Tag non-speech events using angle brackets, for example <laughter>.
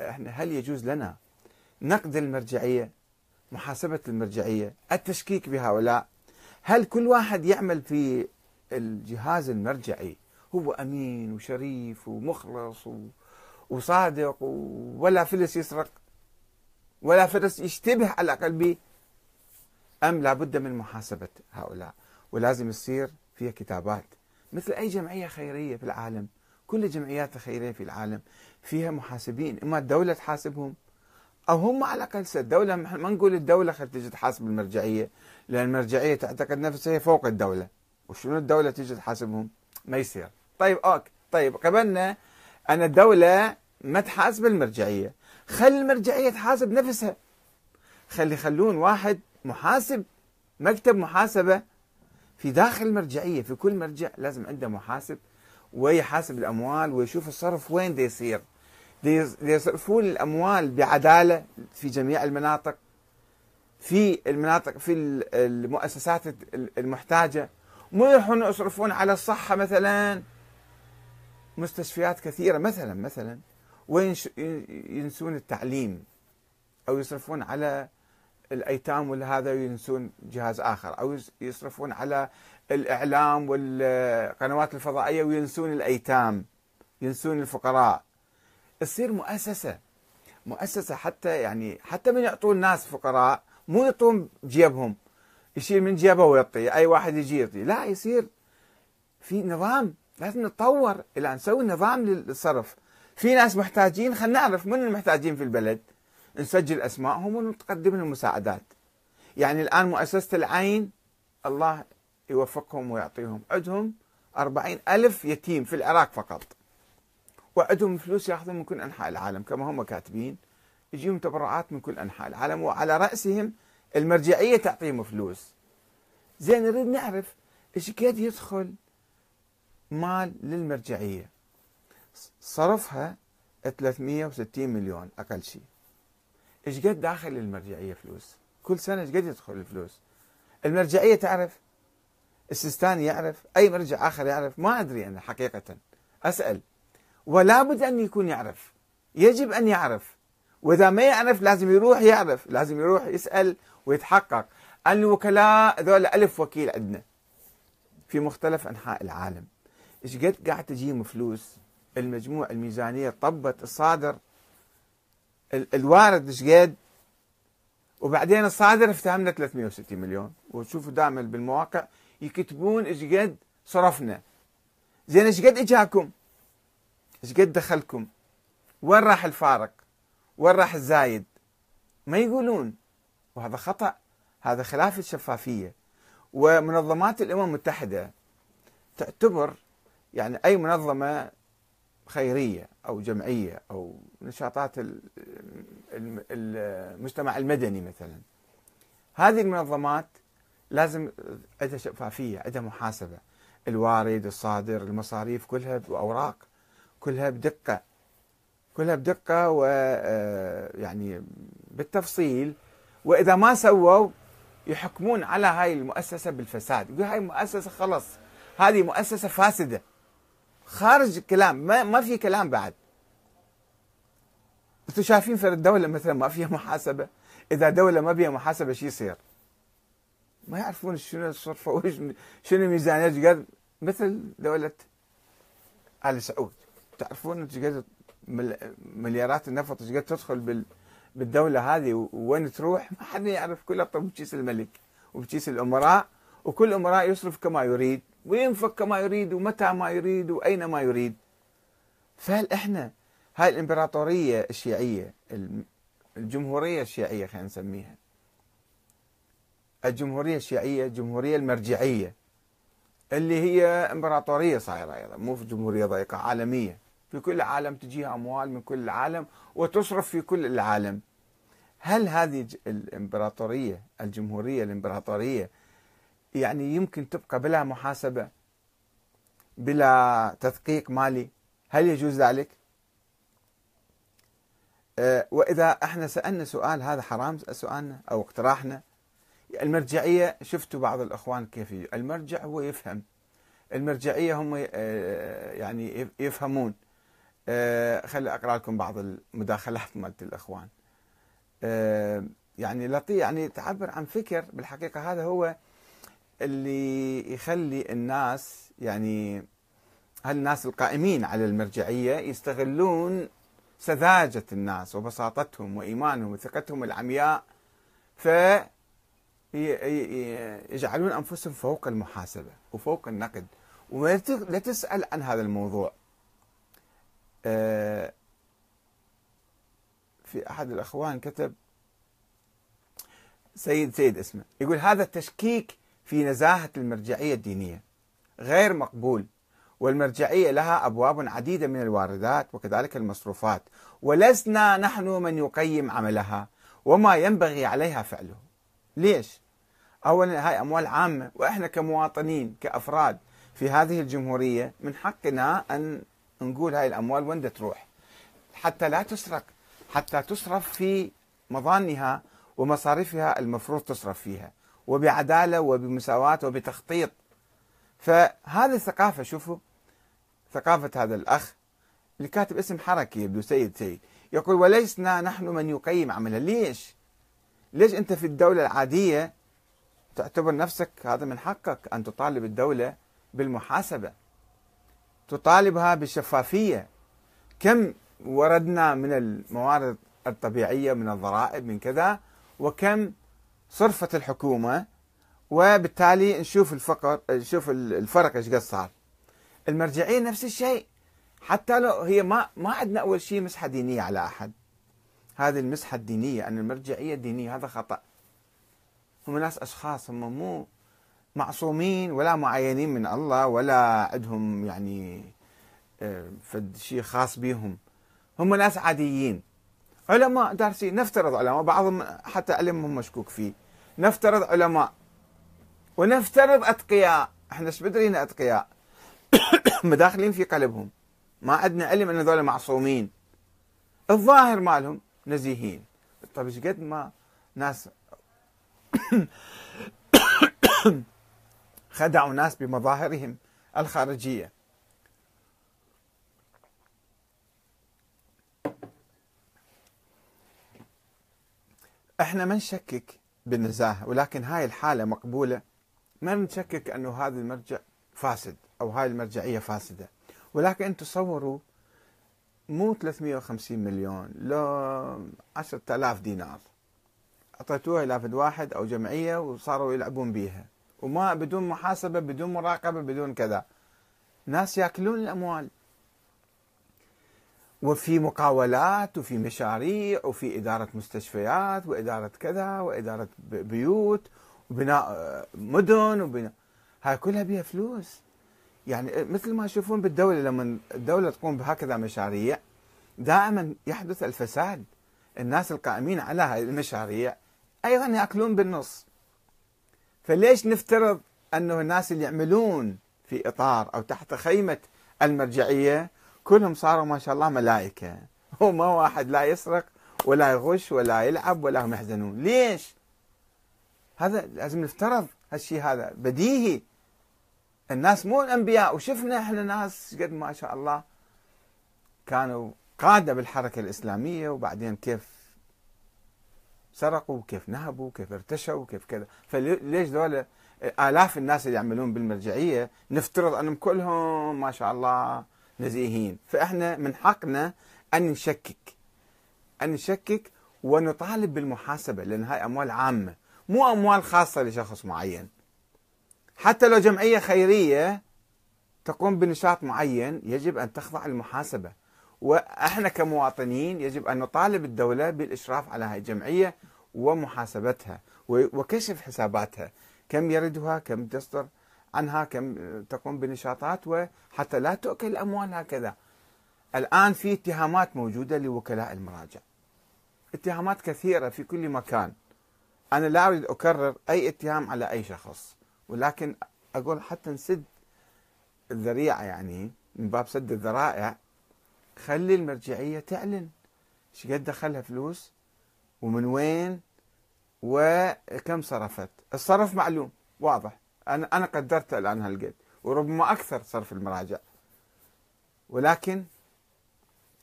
إحنا هل يجوز لنا نقد المرجعية محاسبة المرجعية التشكيك بهؤلاء هل كل واحد يعمل في الجهاز المرجعي؟ هو أمين وشريف ومخلص وصادق ولا فلس يسرق؟ ولا فلس يشتبه على الأقل أم لابد من محاسبة هؤلاء؟ ولازم يصير فيها كتابات مثل أي جمعية خيرية في العالم. كل الجمعيات الخيرية في العالم فيها محاسبين إما الدولة تحاسبهم أو هم على الأقل الدولة ما نقول الدولة تجي تحاسب المرجعية لأن المرجعية تعتقد نفسها فوق الدولة. وشنو الدولة تجي تحاسبهم؟ ما يصير. طيب أوكي طيب قبلنا أن الدولة ما تحاسب المرجعية. خلي المرجعية تحاسب نفسها. خلي يخلون واحد محاسب مكتب محاسبة في داخل المرجعية في كل مرجع لازم عنده محاسب ويحاسب الأموال ويشوف الصرف وين دي يصير. يصرفون الأموال بعدالة في جميع المناطق في المناطق في المؤسسات المحتاجة. مو يروحون يصرفون على الصحة مثلا. مستشفيات كثيرة مثلا مثلا. وينسون التعليم. أو يصرفون على الأيتام وهذا وينسون جهاز آخر أو يصرفون على الإعلام والقنوات الفضائية وينسون الأيتام ينسون الفقراء. تصير مؤسسة مؤسسة حتى يعني حتى من يعطون الناس فقراء مو يعطون جيبهم يشيل من جيبه ويعطي أي واحد يجي يعطي لا يصير في نظام لازم نتطور. إلى نسوي نظام للصرف. في ناس محتاجين خلينا نعرف من المحتاجين في البلد. نسجل اسمائهم ونقدم لهم مساعدات. يعني الآن مؤسسة العين الله يوفقهم ويعطيهم. عندهم أربعين ألف يتيم في العراق فقط. وعندهم فلوس ياخذون من كل أنحاء العالم كما هم كاتبين. يجيهم تبرعات من كل أنحاء العالم وعلى رأسهم المرجعية تعطيهم فلوس. زين نريد نعرف إيش قد يدخل مال للمرجعية؟ صرفها 360 مليون أقل شيء. إيش قد داخل المرجعية فلوس. كل سنة إيش قد يدخل الفلوس. المرجعية تعرف السيستاني يعرف أي مرجع آخر يعرف ما أدري أنا حقيقة. أسأل. ولا بد أن يكون يعرف. يجب أن يعرف. وإذا ما يعرف لازم يروح يعرف. لازم يروح يسأل ويتحقق. الوكلاء ذول ألف وكيل عندنا. في مختلف أنحاء العالم. إيش قد قاعد تجيهم فلوس؟ المجموع الميزانية طبت الصادر. الوارد إيش قد؟ وبعدين الصادر افتهمنا 360 مليون. وتشوفوا دائما بالمواقع يكتبون إيش قد صرفنا. زين إيش قد إجاكم؟ إيش قد دخلكم؟ وين راح الفارق؟ وين راح الزايد؟ ما يقولون. وهذا خطأ. هذا خلاف الشفافية. ومنظمات الأمم المتحدة تعتبر يعني أي منظمة خيرية أو جمعية أو نشاطات المجتمع المدني مثلا. هذه المنظمات لازم عندها شفافية عندها محاسبة. الوارد الصادر المصاريف كلها بأوراق كلها بدقة كلها بدقة ويعني بالتفصيل. وإذا ما سووا يحكمون على هاي المؤسسة بالفساد. يقول هاي المؤسسة خلص هذه مؤسسة فاسدة. خارج الكلام ما, ما في كلام بعد. أنتم شايفين في الدولة مثلا ما فيها محاسبة؟ إذا دولة ما فيها محاسبة شو يصير؟ ما يعرفون شنو الصرفة <laughs> وش شنو الميزانية قد؟ مثل دولة آل سعود. تعرفون إيش قد مليارات النفط إيش قد تدخل بالدولة هذه؟ وين تروح؟ ما حد يعرف. كلها بكيس الملك وبكيس الأمراء وكل أمراء يصرف كما يريد. وينفق كما يريد ومتى ما يريد وأين ما يريد. فهل إحنا هاي الإمبراطورية الشيعية الجمهورية الشيعية خلينا نسميها. الجمهورية الشيعية الجمهورية المرجعية اللي هي إمبراطورية صايرة أيضا مو في جمهورية ضيقة عالمية. في كل العالم تجيها أموال من كل العالم وتصرف في كل العالم. هل هذه الإمبراطورية الجمهورية الإمبراطورية يعني يمكن تبقى بلا محاسبة بلا تدقيق مالي. هل يجوز ذلك؟ أه وإذا إحنا سألنا سؤال هذا حرام سؤالنا أو اقتراحنا. المرجعية شفتوا بعض الأخوان كيف المرجع هو يفهم. المرجعية هم آه، يعني يفهمون. آه خلي أقرأ لكم بعض المداخلات مالت الإخوان. آه يعني لطيف يعني تعبر عن فكر. بالحقيقة هذا هو اللي يخلي الناس يعني هالناس القائمين على المرجعية يستغلون سذاجة الناس وبساطتهم وإيمانهم وثقتهم العمياء ف يجعلون أنفسهم فوق المحاسبة وفوق النقد. ولا تسأل عن هذا الموضوع. آه، في أحد الأخوان كتب سيد سيد اسمه يقول هذا التشكيك في نزاهة المرجعية الدينية. غير مقبول والمرجعية لها أبواب عديدة من الواردات وكذلك المصروفات ولسنا نحن من يقيم عملها وما ينبغي عليها فعله. ليش؟ اولا هاي أموال عامة وإحنا كمواطنين كأفراد في هذه الجمهورية من حقنا أن نقول هاي الأموال وين تروح؟ حتى لا تسرق حتى تصرف في مظانها ومصاريفها المفروض تصرف فيها. وبعدالة وبمساواة وبتخطيط. فهذه الثقافة شوفوا ثقافة هذا الأخ اللي كاتب اسم حركي يبدو سيد سيد يقول ولسنا نحن من يقيم عملها ليش؟ ليش أنت في الدولة العادية تعتبر نفسك هذا من حقك أن تطالب الدولة بالمحاسبة تطالبها بالشفافية؟ كم وردنا من الموارد الطبيعية من الضرائب من كذا وكم صرفت الحكومة وبالتالي نشوف الفقر نشوف الفرق إيش قد صار. المرجعيه نفس الشيء. حتى لو هي ما ما عندنا أول شيء مسحة دينية على أحد. هذه المسحة الدينية أن المرجعية الدينية هذا خطأ. هم ناس أشخاص هم مو معصومين ولا معينين من الله ولا عندهم يعني آه، فد شيء خاص بهم. هم ناس عاديين. علماء دارسين. نفترض علماء بعضهم حتى علمهم مشكوك فيه. نفترض علماء. ونفترض أتقياء. إحنا إيش بدرينا أتقياء؟ <coughs> مداخلين في قلبهم. ما عندنا علم إن هذول معصومين. الظاهر مالهم نزيهين. طيب إيش قد ما ناس <coughs> خدعوا ناس بمظاهرهم الخارجية. إحنا ما نشكك. بالنزاهه ولكن هاي الحالة مقبولة. ما نشكك أنه هذا المرجع فاسد أو هاي المرجعية فاسدة. ولكن أنتم تصوروا مو 350 مليون لو 10000 دينار. أعطيتوها إلى فد واحد أو جمعية وصاروا يلعبون بيها. وما بدون محاسبة بدون مراقبة بدون كذا. ناس يأكلون الأموال. وفي مقاولات وفي مشاريع وفي إدارة مستشفيات وإدارة كذا وإدارة بيوت وبناء آه، مدن وبناء. هاي كلها بها فلوس. يعني مثل ما تشوفون بالدولة لما الدولة تقوم بهكذا مشاريع دائما يحدث الفساد. الناس القائمين على هذه المشاريع أيضا يأكلون بالنص. فليش نفترض أنه الناس اللي يعملون في إطار أو تحت خيمة المرجعية كلهم صاروا ما شاء الله ملائكة. <laughs> وما واحد لا يسرق ولا يغش ولا يلعب ولا هم يحزنون. ليش؟ هذا لازم نفترض هالشيء هذا. بديهي. الناس مو الأنبياء. وشفنا إحنا ناس قد ما شاء الله كانوا قادة بالحركة الإسلامية وبعدين كيف سرقوا كيف نهبوا كيف ارتشوا كيف كذا. فليش ذولا آلاف الناس اللي يعملون بالمرجعية؟ نفترض أنهم كلهم ما شاء الله نزيهين. فإحنا من حقنا أن نشكك أن نشكك ونطالب بالمحاسبة لأن هاي أموال عامة مو أموال خاصة لشخص معين. حتى لو جمعية خيرية تقوم بنشاط معين يجب أن تخضع للمحاسبة. وإحنا كمواطنين يجب أن نطالب الدولة بالإشراف على هاي الجمعية ومحاسبتها وكشف حساباتها كم يردها كم تصدر. عنها تقوم بنشاطات وحتى لا تؤكل الأموال هكذا. الآن في اتهامات موجودة لوكلاء المراجع. اتهامات كثيرة في كل مكان. أنا لا أريد أكرر أي اتهام على أي شخص ولكن أقول حتى نسد الذريعة يعني من باب سد الذرائع خلي المرجعية تعلن. إيش قد دخلها فلوس ومن وين وكم صرفت. الصرف معلوم واضح. أنا أنا قدرت الآن هالقد وربما أكثر صرف المراجع. ولكن